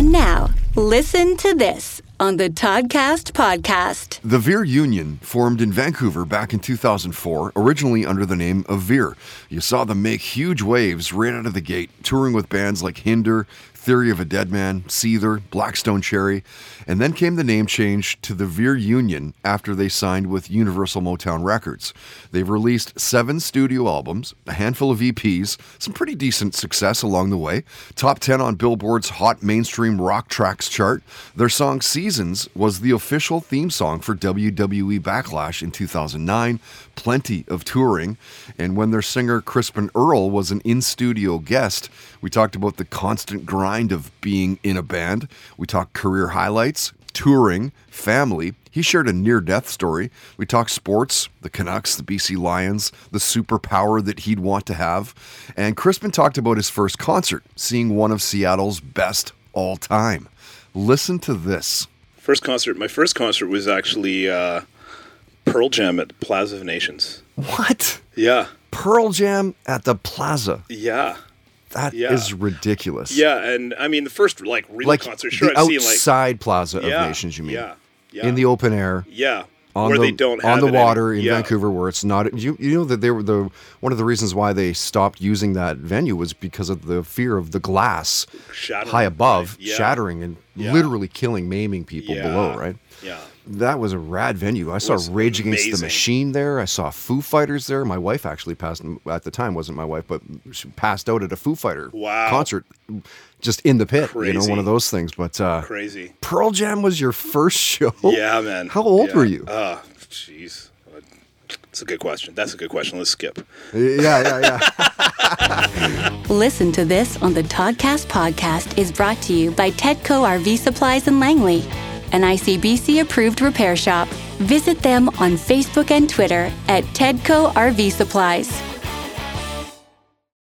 And now, listen to this on the Toddcast podcast. The Veer Union formed in Vancouver back in 2004, originally under the name of Veer. You saw them make huge waves right out of the gate, touring with bands like Hinder, Theory of a Deadman, Seether, Black Stone Cherry, and then came the name change to the Veer Union after they signed with Universal Motown Records. They've released seven studio albums, a handful of EPs, some pretty decent success along the way, top 10 on Billboard's Hot Mainstream Rock Tracks chart. Their song Seasons was the official theme song for WWE Backlash in 2009, plenty of touring, and when their singer Crispin Earle was an in studio guest, we talked about the constant grind of being in a band. We talked career highlights, touring, family. He shared a near death story. We talked sports, the Canucks, the BC Lions, the superpower that he'd want to have. And Crispin talked about his first concert, seeing one of Seattle's best all time. Listen to this. First concert, my first concert was actually uh, Pearl Jam at the Plaza of Nations. What? Yeah, Pearl Jam at the Plaza. yeah, That is Yeah. ridiculous. yeah. And I mean, the first like real Like concert, sure, I've seen like outside Plaza yeah, of Nations, you mean? Yeah, yeah, In the open air. yeah, on where the, they don't on the water in yeah. Vancouver, where it's not. You, you know that they were the one of the reasons why they stopped using that venue was because of the fear of the glass Shattering, high above right, shattering and literally killing, maiming people below. Right. Yeah, That was a rad venue. I saw was Rage Against the. Machine there. I saw Foo Fighters there. My wife actually passed at the time wasn't my wife, but she passed out at a Foo Fighter Wow. concert, just in the pit. You know, one of those things. But uh, crazy. Pearl Jam was your first show. Yeah, man. How old Yeah. were you? Oh, jeez. That's a good question. That's a good question. Let's skip. yeah, yeah, yeah. Listen to this on the Toddcast podcast is brought to you by Tedco RV Supplies in Langley, an ICBC approved repair shop. Visit them on Facebook and Twitter at Tedco RV Supplies.